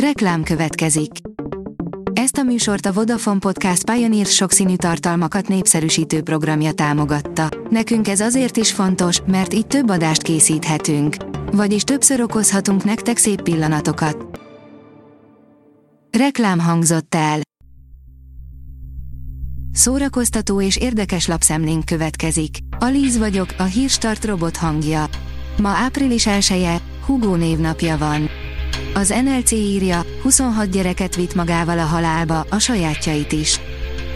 Reklám következik. Ezt a műsort a Vodafone Podcast Pioneer sokszínű tartalmakat népszerűsítő programja támogatta. Nekünk ez azért is fontos, mert így több adást készíthetünk. Vagyis többször okozhatunk nektek szép pillanatokat. Reklám hangzott el. Szórakoztató és érdekes lapszemlénk következik. Alíz vagyok, a hírstart robot hangja. Ma április 1 Hugo névnapja van. Az NLC írja, 26 gyereket vitt magával a halálba, a sajátjait is.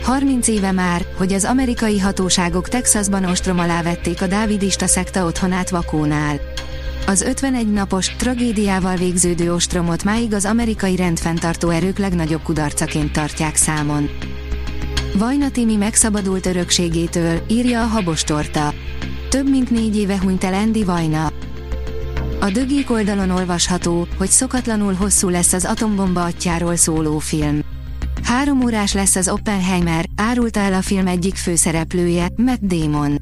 30 éve már, hogy az amerikai hatóságok Texasban ostrom alá vették a dávidista szekta otthonát Vakónál. Az 51 napos, tragédiával végződő ostromot máig az amerikai rendfenntartó erők legnagyobb kudarcaként tartják számon. Vajna Timi megszabadult örökségétől, írja a Habostorta. Több mint négy éve hunyt el Andy Vajna. A dögik oldalon olvasható, hogy szokatlanul hosszú lesz az atombomba atyáról szóló film. Három órás lesz az Oppenheimer, árulta el a film egyik főszereplője, Matt Damon.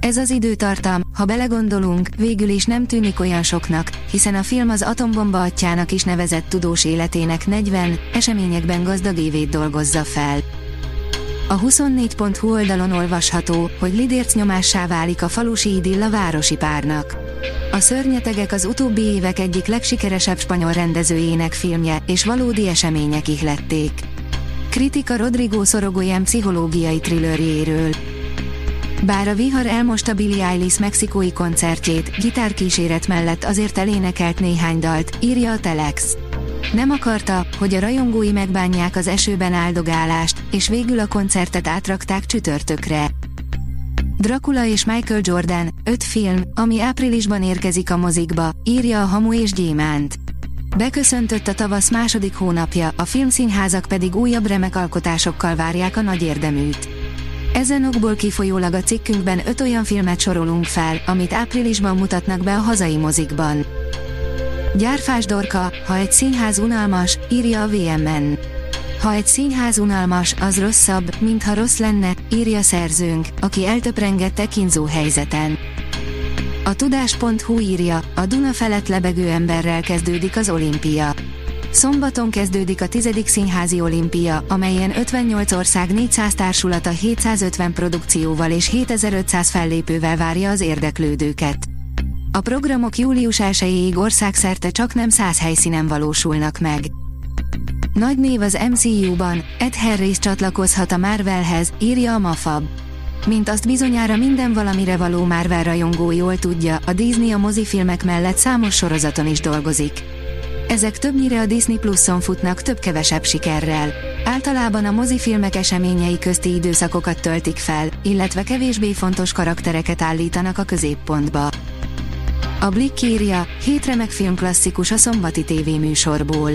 Ez az időtartam, ha belegondolunk, végül is nem tűnik olyan soknak, hiszen a film az atombomba atyának is nevezett tudós életének 40 eseményekben gazdag évét dolgozza fel. A 24.hu oldalon olvasható, hogy lidérc nyomássá válik a falusi idilla városi párnak. A Szörnyetegek az utóbbi évek egyik legsikeresebb spanyol rendezőjének filmje, és valódi események ihlették. Kritika Rodrigo Sorogoyen pszichológiai thrillerjéről. Bár a vihar elmosta Billie Eilish mexikói koncertjét, gitárkíséret mellett azért elénekelt néhány dalt, írja a Telex. Nem akarta, hogy a rajongói megbánják az esőben áldogálást, és végül a koncertet átrakták csütörtökre. Dracula és Michael Jordan, öt film, ami áprilisban érkezik a mozikba, írja a Hamu és Gyémánt. Beköszöntött a tavasz második hónapja, a filmszínházak pedig újabb remek alkotásokkal várják a nagy érdeműt. Ezen okból kifolyólag a cikkünkben öt olyan filmet sorolunk fel, amit áprilisban mutatnak be a hazai mozikban. Gyárfás Dorka, ha egy színház unalmas, írja a VMN. Ha egy színház unalmas, az rosszabb, mintha rossz lenne, írja szerzőnk, aki eltöprengette kínzó helyzeten. A tudás.hu írja, a Duna felett lebegő emberrel kezdődik az olimpia. Szombaton kezdődik a 10. színházi olimpia, amelyen 58 ország 400 társulata 750 produkcióval és 7500 fellépővel várja az érdeklődőket. A programok július 1-ig országszerte csak nem 100 helyszínen valósulnak meg. Nagy név az MCU-ban, Ed Harris csatlakozhat a Marvelhez, írja a Mafab. Mint azt bizonyára minden valamire való Marvel rajongó jól tudja, a Disney a mozifilmek mellett számos sorozaton is dolgozik. Ezek többnyire a Disney Plus-on futnak több-kevesebb sikerrel. Általában a mozifilmek eseményei közti időszakokat töltik fel, illetve kevésbé fontos karaktereket állítanak a középpontba. A Blick írja, hét remek filmklasszikus a szombati tévéműsorból.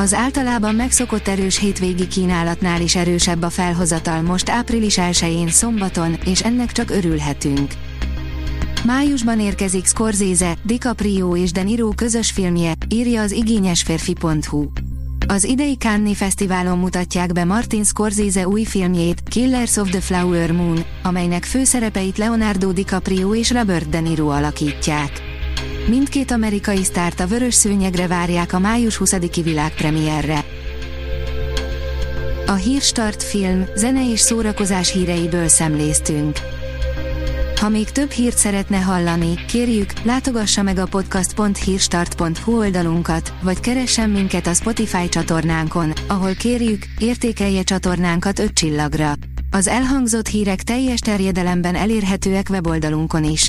Az általában megszokott erős hétvégi kínálatnál is erősebb a felhozatal most április 1-én szombaton, és ennek csak örülhetünk. Májusban érkezik Scorsese, DiCaprio és De Niro közös filmje, írja az igényesférfi.hu. Az idei Cannes Fesztiválon mutatják be Martin Scorsese új filmjét, Killers of the Flower Moon, amelynek főszerepeit Leonardo DiCaprio és Robert De Niro alakítják. Mindkét amerikai sztárt a vörös szőnyegre várják a május 20-i világpremierre. A Hírstart film, zene és szórakozás híreiből szemléztünk. Ha még több hírt szeretne hallani, kérjük, látogassa meg a podcast.hírstart.hu oldalunkat, vagy keressen minket a Spotify csatornánkon, ahol kérjük, értékelje csatornánkat 5 csillagra. Az elhangzott hírek teljes terjedelemben elérhetőek weboldalunkon is.